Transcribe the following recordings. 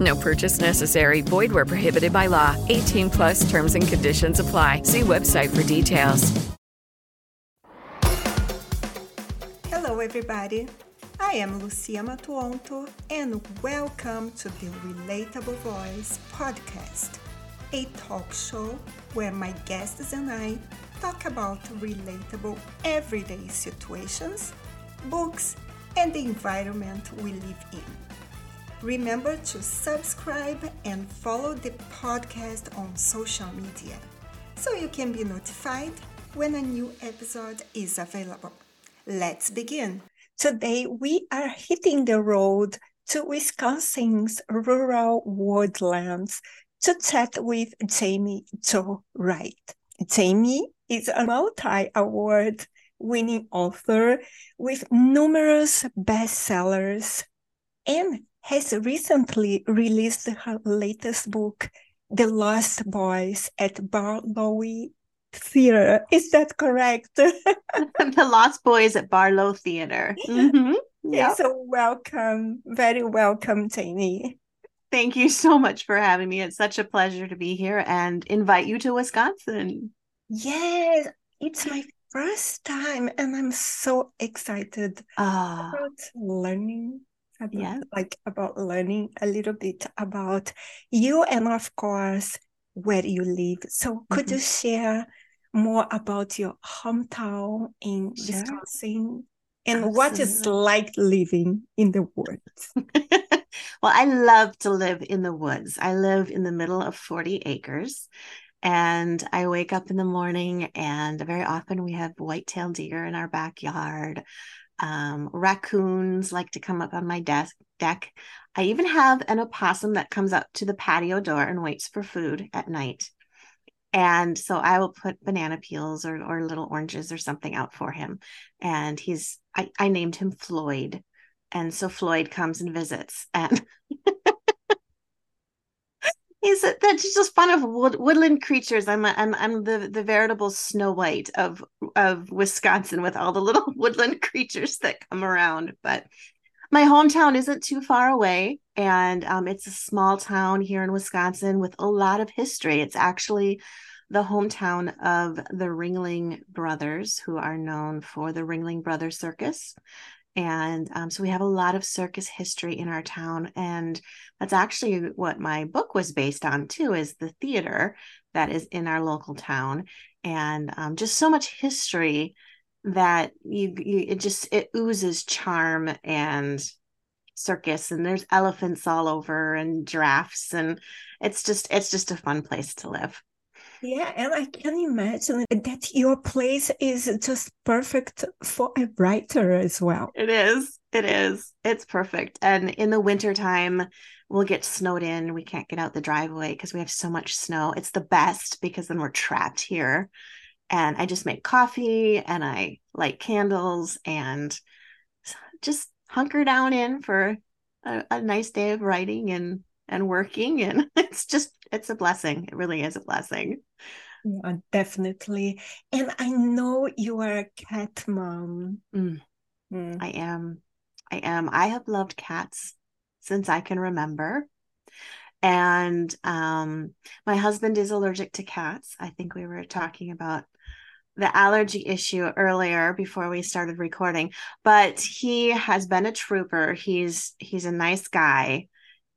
No purchase necessary. Void where prohibited by law. 18 plus terms and conditions apply. See website for details. Hello, everybody. I am Lucia Matuonto, and welcome to the Relatable Voice podcast, a talk show where my guests and I talk about relatable everyday situations, books, and the environment we live in. Remember to subscribe and follow the podcast on social media so you can be notified when a new episode is available. Let's begin. Today, we are hitting the road to Wisconsin's rural woodlands to chat with Jaime Jo Wright. Jaime is a multi award winning author with numerous bestsellers and has recently released her latest book, The Lost Boys at Barlowe Theater. Is that correct? the Lost Boys at Barlowe Theater. Mm-hmm. Yep. So welcome, very welcome, Jaime. Thank you so much for having me. It's such a pleasure to be here and invite you to Wisconsin. Yes, it's my first time, and I'm so excited uh, about learning about, yeah. like about learning a little bit about you and of course where you live. So could mm-hmm. you share more about your hometown in sure. Wisconsin and Absolutely. what it's like living in the woods? well, I love to live in the woods. I live in the middle of 40 acres and I wake up in the morning and very often we have white-tailed deer in our backyard. Um, raccoons like to come up on my desk deck. I even have an opossum that comes up to the patio door and waits for food at night. And so I will put banana peels or, or little oranges or something out for him. And he's, I, I named him Floyd. And so Floyd comes and visits. And that's just fun of wood, woodland creatures. I'm a, I'm I'm the the veritable Snow White of of Wisconsin with all the little woodland creatures that come around. But my hometown isn't too far away, and um, it's a small town here in Wisconsin with a lot of history. It's actually the hometown of the Ringling Brothers, who are known for the Ringling Brothers Circus. And um, so we have a lot of circus history in our town. And that's actually what my book was based on, too, is the theater that is in our local town. And um, just so much history that you, you it just it oozes charm and circus and there's elephants all over and giraffes and it's just it's just a fun place to live yeah, and I can imagine that your place is just perfect for a writer as well. It is. It is. It's perfect. And in the wintertime, we'll get snowed in. We can't get out the driveway because we have so much snow. It's the best because then we're trapped here. And I just make coffee and I light candles and just hunker down in for a, a nice day of writing and and working and it's just it's a blessing. It really is a blessing. Yeah, definitely. And i know you are a cat mom. Mm. Mm. i am. I am. I have loved cats since i can remember. And um, my husband is allergic to cats. I think we were talking about the allergy issue earlier before we started recording. But he has been a trooper. He's he's a nice guy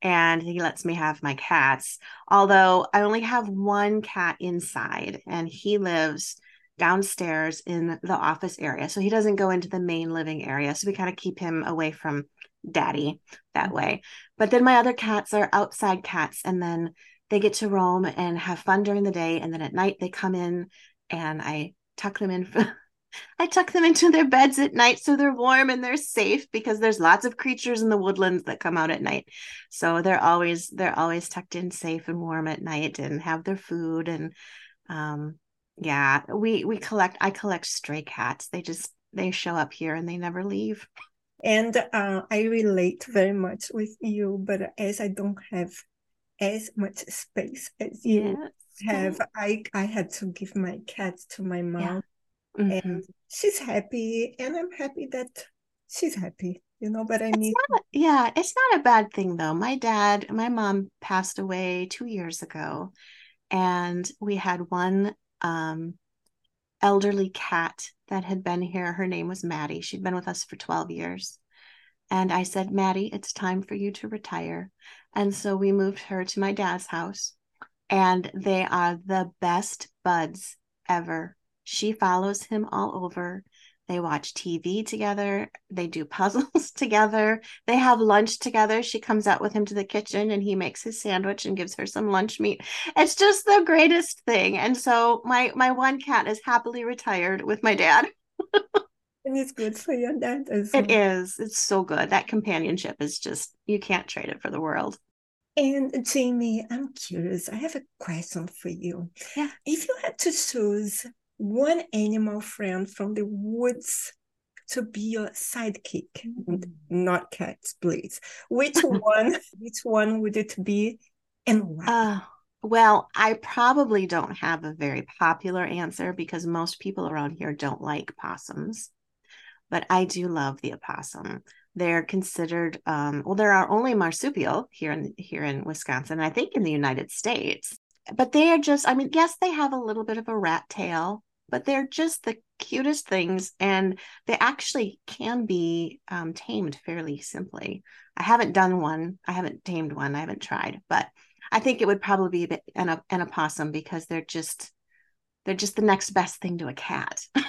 and he lets me have my cats. Although I only have one cat inside, and he lives downstairs in the office area. So he doesn't go into the main living area. So we kind of keep him away from daddy that mm-hmm. way. But then my other cats are outside cats, and then they get to roam and have fun during the day. And then at night, they come in and I tuck them in. I tuck them into their beds at night so they're warm and they're safe because there's lots of creatures in the woodlands that come out at night. So they're always they're always tucked in safe and warm at night and have their food and um Yeah, we we collect. I collect stray cats. They just they show up here and they never leave. And uh, I relate very much with you, but as I don't have as much space as you yes. have, I I had to give my cat to my mom, yeah. Mm-hmm. and she's happy, and I'm happy that she's happy. You know, but I need. yeah, it's not a bad thing though. My dad, my mom passed away two years ago, and we had one um, elderly cat that had been here. Her name was Maddie. She'd been with us for 12 years. And I said, Maddie, it's time for you to retire. And so we moved her to my dad's house. And they are the best buds ever. She follows him all over. They watch TV together. They do puzzles together. They have lunch together. She comes out with him to the kitchen and he makes his sandwich and gives her some lunch meat. It's just the greatest thing. And so my my one cat is happily retired with my dad. and it's good for your dad. It is. It's so good. That companionship is just you can't trade it for the world. And Jaime, I'm curious. I have a question for you. Yeah. If you had to choose one animal friend from the woods to be your sidekick mm-hmm. not cats please which one which one would it be and why? Uh, well i probably don't have a very popular answer because most people around here don't like possums but i do love the opossum. They're considered um, well there are only marsupial here in here in wisconsin i think in the united states but they are just i mean yes they have a little bit of a rat tail but they're just the cutest things and they actually can be um, tamed fairly simply. I haven't done one. I haven't tamed one. I haven't tried but i think it would probably be a bit an, an opossum because they're just they're just the next best thing to a cat.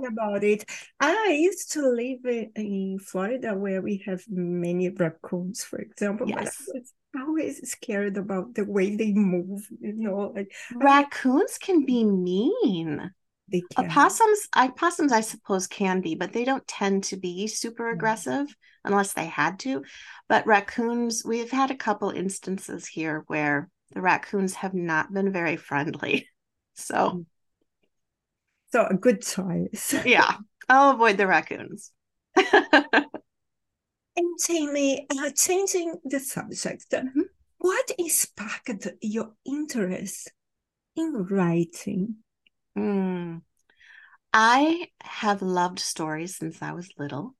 Oh, about it. I used to live in florida where we have many raccoons for example yes. but always scared about the way they move you know like raccoons can be mean they can. opossums i possums i suppose can be but they don't tend to be super mm-hmm. aggressive unless they had to but raccoons we've had a couple instances here where the raccoons have not been very friendly so mm. so a good choice yeah i'll avoid the raccoons And Jaime, uh, changing the subject, mm-hmm. what sparked your interest in writing? Mm. I have loved stories since I was little.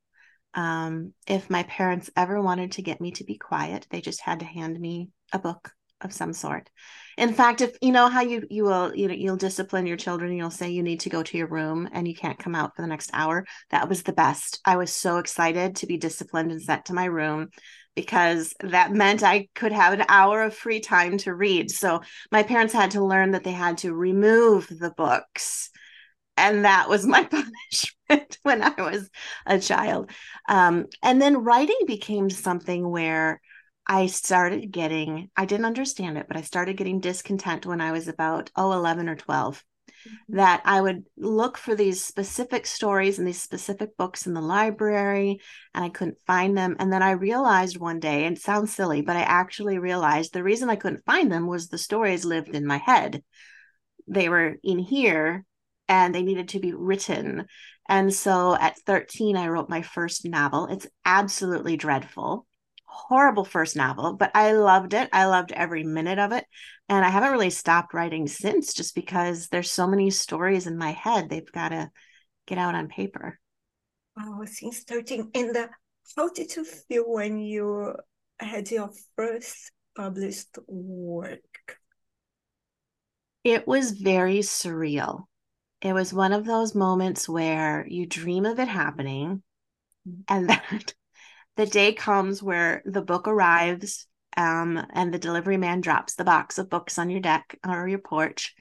Um, if my parents ever wanted to get me to be quiet, they just had to hand me a book of some sort. In fact, if you know how you you will you know you'll discipline your children, you'll say you need to go to your room and you can't come out for the next hour. That was the best. I was so excited to be disciplined and sent to my room because that meant I could have an hour of free time to read. So my parents had to learn that they had to remove the books. And that was my punishment when I was a child. Um, and then writing became something where I started getting, I didn't understand it, but I started getting discontent when I was about, oh, 11 or 12. Mm-hmm. That I would look for these specific stories and these specific books in the library, and I couldn't find them. And then I realized one day, and it sounds silly, but I actually realized the reason I couldn't find them was the stories lived in my head. They were in here and they needed to be written. And so at 13, I wrote my first novel. It's absolutely dreadful horrible first novel, but I loved it. I loved every minute of it. And I haven't really stopped writing since just because there's so many stories in my head. They've got to get out on paper. Oh, since 13. And uh, how did you feel when you had your first published work? It was very surreal. It was one of those moments where you dream of it happening mm-hmm. and that the day comes where the book arrives um, and the delivery man drops the box of books on your deck or your porch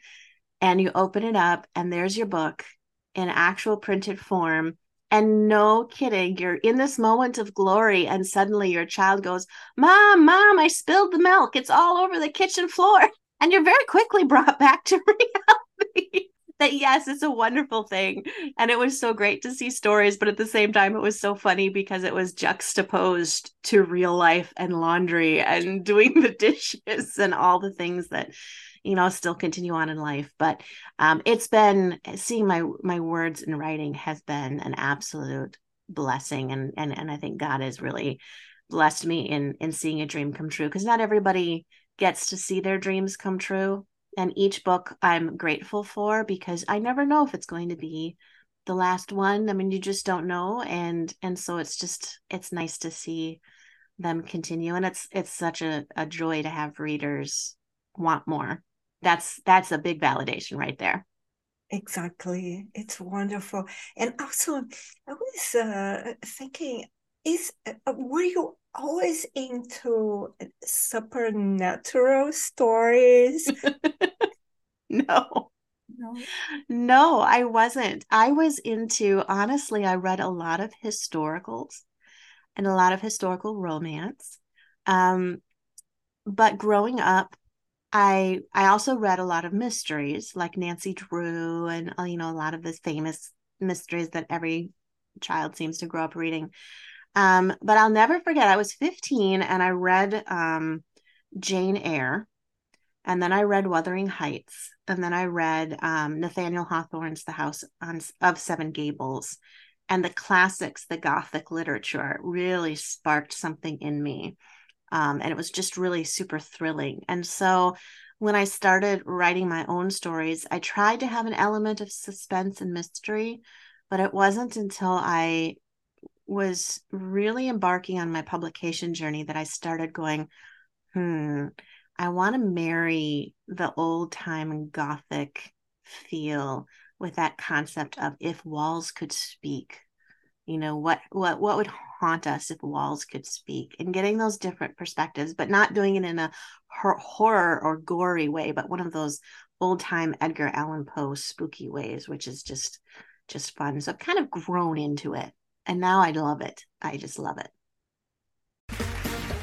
and you open it up and there's your book in actual printed form. And no kidding you're in this moment of glory and suddenly your child goes mom mom i spilled the milk. It's all over the kitchen floor. And you're very quickly brought back to reality that yes, it's a wonderful thing. And it was so great to see stories, but at the same time, it was so funny because it was juxtaposed to real life and laundry and doing the dishes and all the things that you know still continue on in life. But um, it's been seeing my my words in writing has been an absolute blessing. And and and i think god has really blessed me in in seeing a dream come true because not everybody gets to see their dreams come true and each book i'm grateful for because i never know if it's going to be the last one. I mean you just don't know and and so it's just it's nice to see them continue and it's it's such a, a joy to have readers want more. That's that's a big validation right there. Exactly. It's wonderful. And also i was uh, thinking is uh, were you always into supernatural stories no. No. No i wasn't. I was into honestly i read a lot of historicals and a lot of historical romance um, but growing up I I also read a lot of mysteries like Nancy Drew and uh, you know a lot of the famous mysteries that every child seems to grow up reading. Um, but I'll never forget I was 15 and I read um, Jane Eyre and then I read Wuthering Heights and then I read um, Nathaniel Hawthorne's The House on, of Seven Gables and the classics, the Gothic literature really sparked something in me. Um, and it was just really super thrilling. And so when I started writing my own stories, I tried to have an element of suspense and mystery, but it wasn't until I was really embarking on my publication journey that I started going, hmm, I want to marry the old time Gothic feel with that concept of if walls could speak. You know what what what would haunt us if walls could speak? And getting those different perspectives but not doing it in a horror or gory way but one of those old time edgar allan poe spooky ways which is just just fun. So i've kind of grown into it and now i love it. I just love it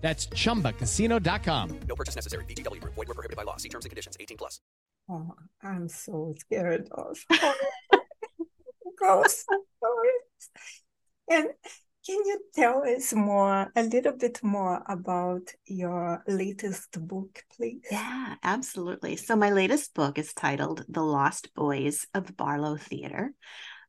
That's ChumbaCasino.com. No purchase necessary. VGW. Void were prohibited by law. See terms and conditions. 18 plus. Oh, I'm so scared of ghost stories. And can you tell us more, a little bit more about your latest book, please? Yeah, absolutely. So my latest book is titled The Lost Boys of Barlowe Theater.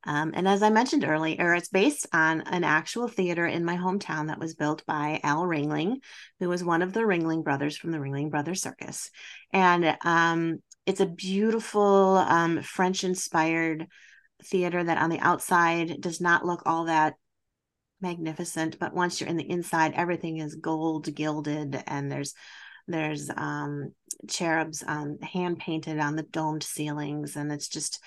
Um, and as I mentioned earlier, it's based on an actual theater in my hometown that was built by Al Ringling, who was one of the Ringling brothers from the Ringling Brothers Circus. And um, it's a beautiful um, French inspired theater that on the outside does not look all that magnificent, but once you're in the inside, everything is gold gilded and there's there's um, cherubs um, hand painted on the domed ceilings and it's just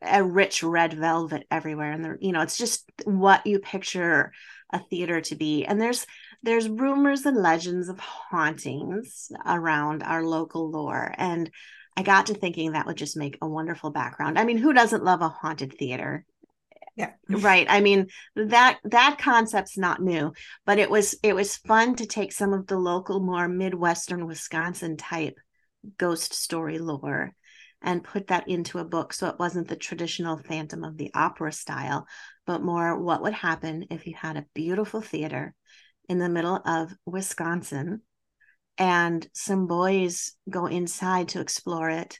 a rich red velvet everywhere. And you know it's just what you picture a theater to be. And there's there's rumors and legends of hauntings around our local lore. And i got to thinking that would just make a wonderful background. I mean who doesn't love a haunted theater? Yeah. Right. I mean that that concept's not new but it was it was fun to take some of the local more midwestern wisconsin type ghost story lore and put that into a book so it wasn't the traditional Phantom of the Opera style, but more what would happen if you had a beautiful theater in the middle of Wisconsin and some boys go inside to explore it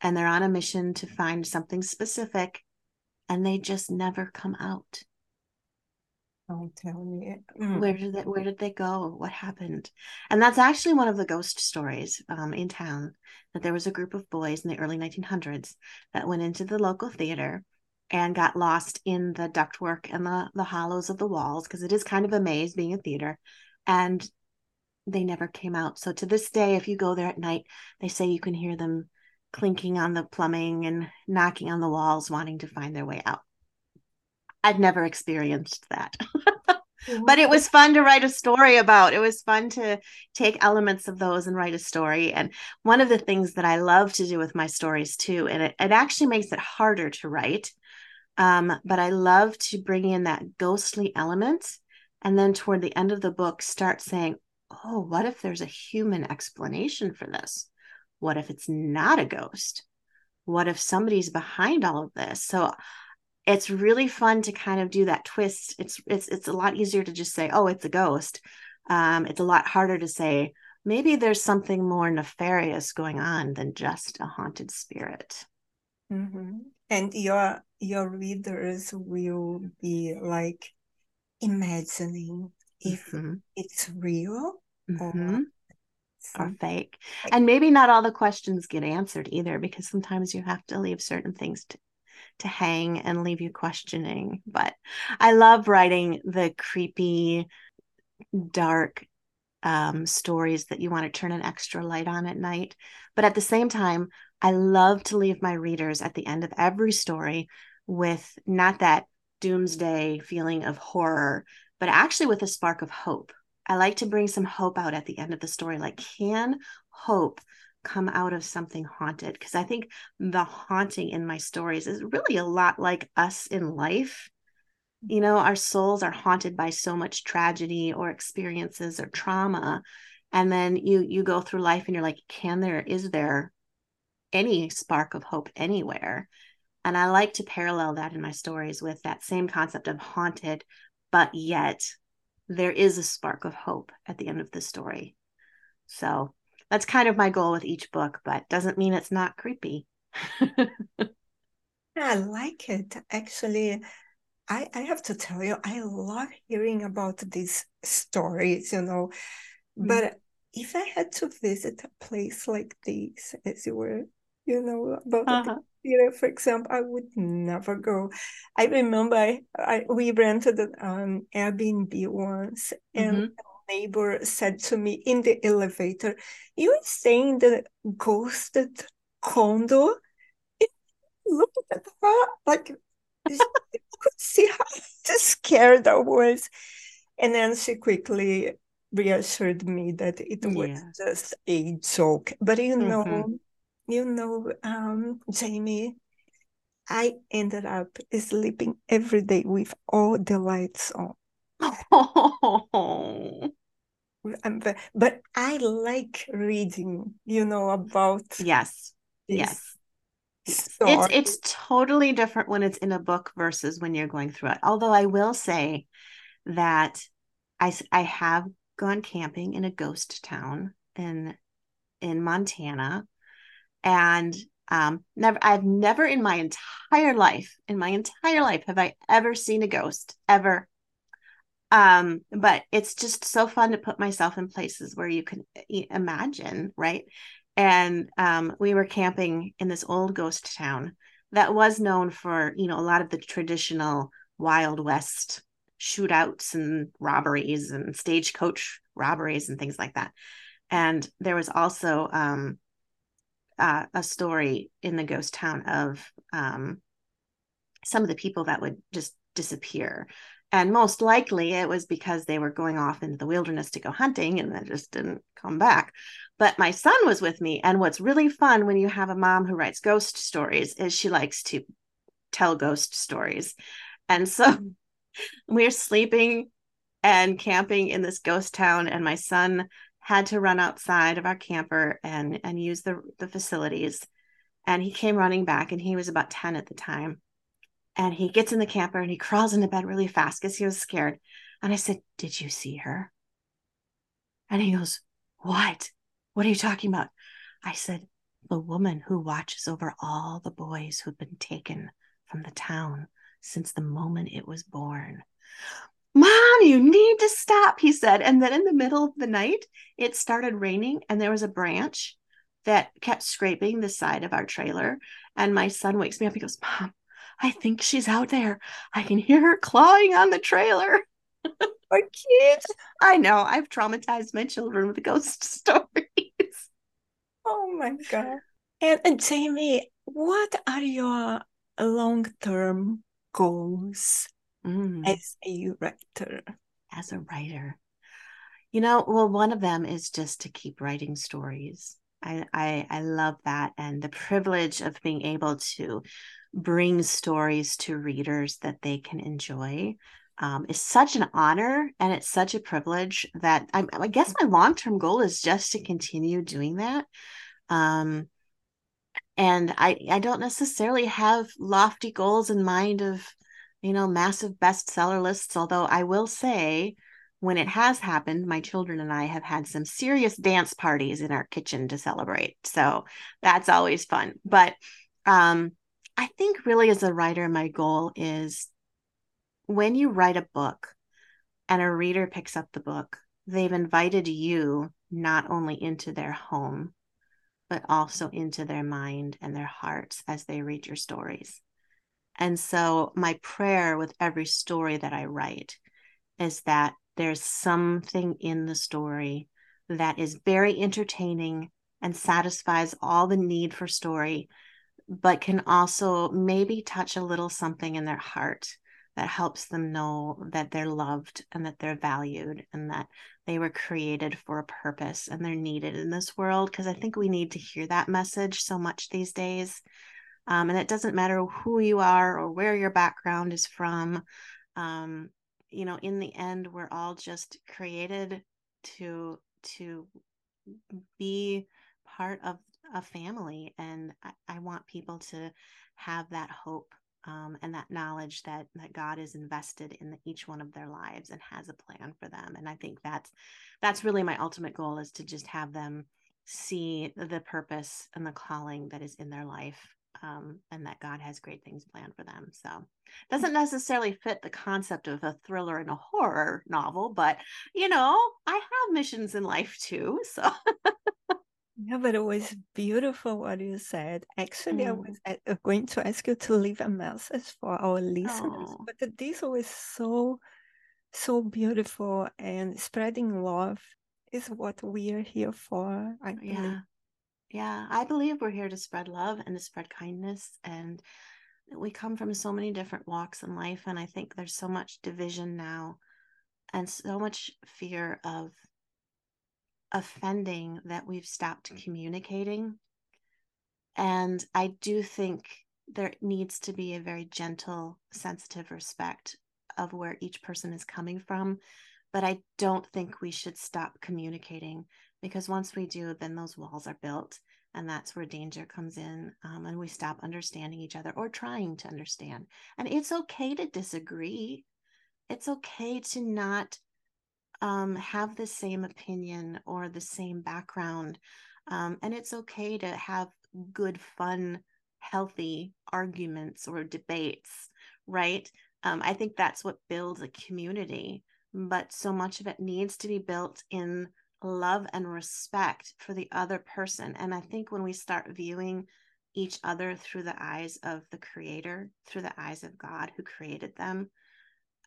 and they're on a mission to find something specific and they just never come out. Don't tell me. Mm. Where did they, where did they go? What happened? And that's actually one of the ghost stories um, in town. That there was a group of boys in the early 1900s that went into the local theater, and got lost in the ductwork and the the hollows of the walls because it is kind of a maze being a theater and they never came out so to this day if you go there at night they say you can hear them clinking on the plumbing and knocking on the walls wanting to find their way out i've never experienced that but it was fun to write a story about. It was fun to take elements of those and write a story. And one of the things that I love to do with my stories too, and it, it actually makes it harder to write, um, but I love to bring in that ghostly element. And then toward the end of the book, start saying, oh, what if there's a human explanation for this? What if it's not a ghost? What if somebody's behind all of this? So it's really fun to kind of do that twist. It's it's it's a lot easier to just say, "Oh, it's a ghost." Um, it's a lot harder to say, maybe there's something more nefarious going on than just a haunted spirit. Mm-hmm. And your your readers will be like imagining if mm-hmm. it's real mm-hmm. or or fake. And maybe not all the questions get answered either, because sometimes you have to leave certain things to, to hang and leave you questioning. But I love writing the creepy, dark um, stories that you want to turn an extra light on at night. But at the same time, I love to leave my readers at the end of every story with not that doomsday feeling of horror, but actually with a spark of hope. I like to bring some hope out at the end of the story. Like, can hope come out of something haunted because I think the haunting in my stories is really a lot like us in life. You know, our souls are haunted by so much tragedy or experiences or trauma. And then you you go through life and you're like, can there is there any spark of hope anywhere? And I like to parallel that in my stories with that same concept of haunted, but yet there is a spark of hope at the end of the story. So that's kind of my goal with each book, but doesn't mean it's not creepy. I like it. Actually, I, I have to tell you, I love hearing about these stories, you know. Mm-hmm. But if I had to visit a place like this, as you were, you know, about uh-huh. the theater, for example, I would never go. I remember I, I we rented an um, Airbnb once, and mm-hmm neighbor said to me in the elevator, You're staying in the ghosted condo? Look at her, like, you could see how scared I was. And then she quickly reassured me that it was yeah. just a joke. But you know, mm-hmm. you know, um, Jaime, I ended up sleeping every day with all the lights on. Oh. But I like reading, you know, about yes, yes. It's it's totally different when it's in a book versus when you're going through it. Although I will say that I I have gone camping in a ghost town in in Montana, and um, never I've never in my entire life in my entire life have I ever seen a ghost ever um but it's just so fun to put myself in places where you can imagine right? And um we were camping in this old ghost town that was known for you know a lot of the traditional wild west shootouts and robberies and stagecoach robberies and things like that. And there was also um uh, a story in the ghost town of um some of the people that would just disappear and most likely it was because they were going off into the wilderness to go hunting and they just didn't come back. But my son was with me. And what's really fun when you have a mom who writes ghost stories is she likes to tell ghost stories. And so mm-hmm. we're sleeping and camping in this ghost town, and my son had to run outside of our camper and and use the the facilities. And he came running back, and he was about 10 at the time and he gets in the camper and he crawls into bed really fast because he was scared. And I said, Did you see her? And he goes, What? What are you talking about? I said, The woman who watches over all the boys who've been taken from the town since the moment it was born. Mom, you need to stop, he said. And then in the middle of the night, it started raining and there was a branch that kept scraping the side of our trailer. And my son wakes me up. And he goes, Mom, I think she's out there. I can hear her clawing on the trailer. Poor kids. I know. I've traumatized my children with ghost stories. Oh my God. And, and Jaime, what are your long term goals Mm, as a writer? as a writer, you know, well, one of them is just to keep writing stories. I, I I love that and the privilege of being able to bring stories to readers that they can enjoy um, is such an honor and it's such a privilege that I, I guess my long term goal is just to continue doing that. Um, and I I don't necessarily have lofty goals in mind of you know massive bestseller lists. Although I will say, when it has happened, my children and I have had some serious dance parties in our kitchen to celebrate. So that's always fun. But um, I think really as a writer, my goal is when you write a book and a reader picks up the book, they've invited you not only into their home, but also into their mind and their hearts as they read your stories. And so, my prayer with every story that I write is that there's something in the story that is very entertaining and satisfies all the need for story, but can also maybe touch a little something in their heart that helps them know that they're loved and that they're valued and that they were created for a purpose and they're needed in this world. Because I think we need to hear that message so much these days. Um, and it doesn't matter who you are or where your background is from. Um, you know, in the end, we're all just created to to be part of a family, and I, I want people to have that hope um, and that knowledge that that God is invested in each one of their lives and has a plan for them. And I think that's that's really my ultimate goal is to just have them see the purpose and the calling that is in their life um, and that God has great things planned for them. So doesn't necessarily fit the concept of a thriller and a horror novel, but you know, I have missions in life too. So Yeah, but it was beautiful what you said. Actually, I Mm. was uh, going to ask you to leave a message for our listeners, Oh. but th- this was so, so beautiful, and spreading love is what we are here for, I believe. Yeah. I believe we're here to spread love and to spread kindness and we come from so many different walks in life and I think there's so much division now and so much fear of offending that we've stopped mm. communicating. And I do think there needs to be a very gentle, sensitive respect of where each person is coming from. But I don't think we should stop communicating because once we do, then those walls are built. And that's where danger comes in. Um, and we stop understanding each other or trying to understand. And it's okay to disagree. It's okay to not um, have the same opinion or the same background. Um, and it's okay to have good, fun, healthy arguments or debates, right? Um, I think that's what builds a community. But so much of it needs to be built in love and respect for the other person. And I think when we start viewing each other through the eyes of the creator, through the eyes of God who created them,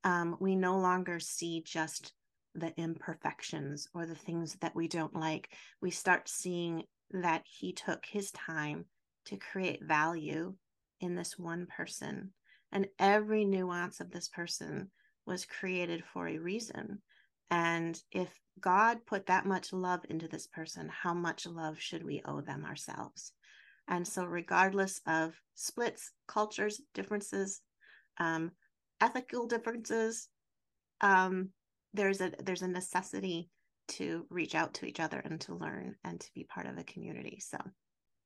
um, we no longer see just the imperfections or the things that we don't like. We start seeing that he took his time to create value in this one person. And every nuance of this person was created for a reason. And if God put that much love into this person, how much love should we owe them ourselves? And so, regardless of splits, cultures, differences, um, ethical differences, um, there's a there's a necessity to reach out to each other and to learn and to be part of a community. So,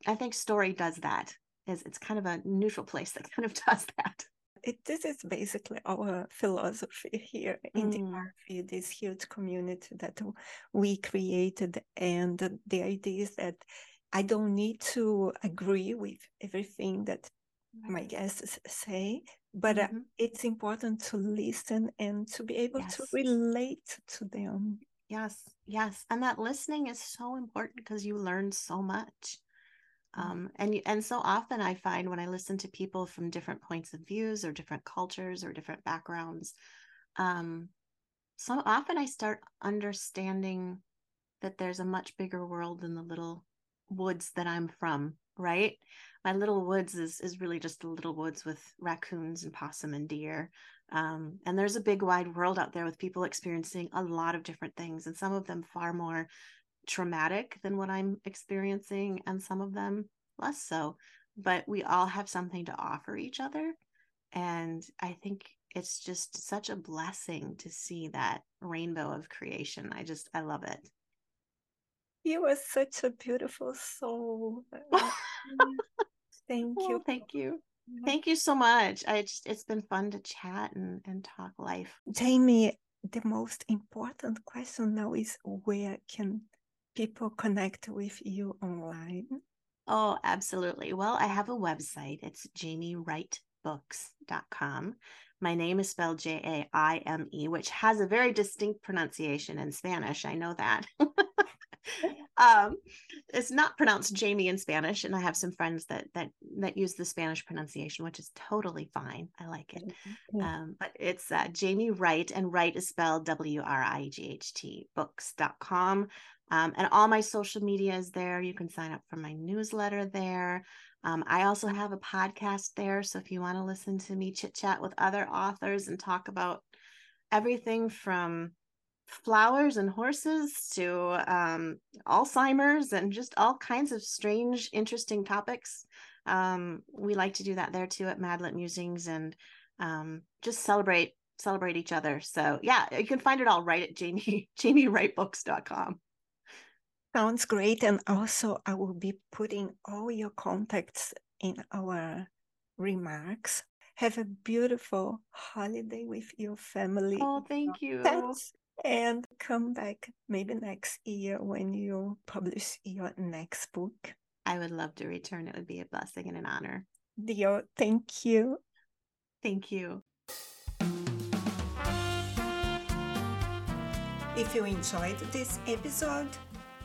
I think story does that. Is it's kind of a neutral place that kind of does that. It, this is basically our philosophy here in the Mm. RV, this huge community that we created. And the, idea is that I don't need to agree with everything that my guests say, but uh, Mhm. it's important to listen and to be able to relate to them. Yes, yes. And that listening is so important because you learn so much. Um, and and so often I find when I listen to people from different points of views or different cultures or different backgrounds, um, so often I start understanding that there's a much bigger world than the little woods that I'm from, right? My little woods is is really just the little woods with raccoons and possum and deer. Um, and there's a big wide world out there with people experiencing a lot of different things, and some of them far more traumatic than what I'm experiencing, and some of them less so. But we all have something to offer each other. And I think it's just such a blessing to see that rainbow of creation. I just, I love it. You are such a beautiful soul. thank you. thank you. Mm-hmm. Thank you so much. I just it's been fun to chat and, and talk life. Jaime, the most important question now is where can people connect with you online? Oh, absolutely. Well, I have a website. It's jaimewrightbooks.com. My name is spelled J A I M E, which has a very distinct pronunciation in Spanish. I know that. um, it's not pronounced Jamie in Spanish, and I have some friends that that that use the Spanish pronunciation, which is totally fine. I like it. Mm-hmm. Um, but it's uh, Jaime Wright, and Wright is spelled W R I G H T books.com. Um, and all my social media is there. You can sign up for my newsletter there. Um, I also have a podcast there. So if you want to listen to me chit chat with other authors and talk about everything from flowers and horses to um, Alzheimer's and just all kinds of strange, interesting topics. Um, we like to do that there too at Madlit Musings and um, just celebrate celebrate each other. So yeah, you can find it all right at Jaime JaimeWrightBooks.com. Sounds great. And also I will be putting all your contacts in our remarks. Have a beautiful holiday with your family. Oh, thank you and come back maybe next year when you publish your next book. I would love to return. It would be a blessing and an honor. Dio, thank you. Thank you. If you enjoyed this episode,